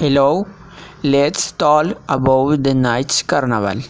Hello, let's talk about the night's carnival.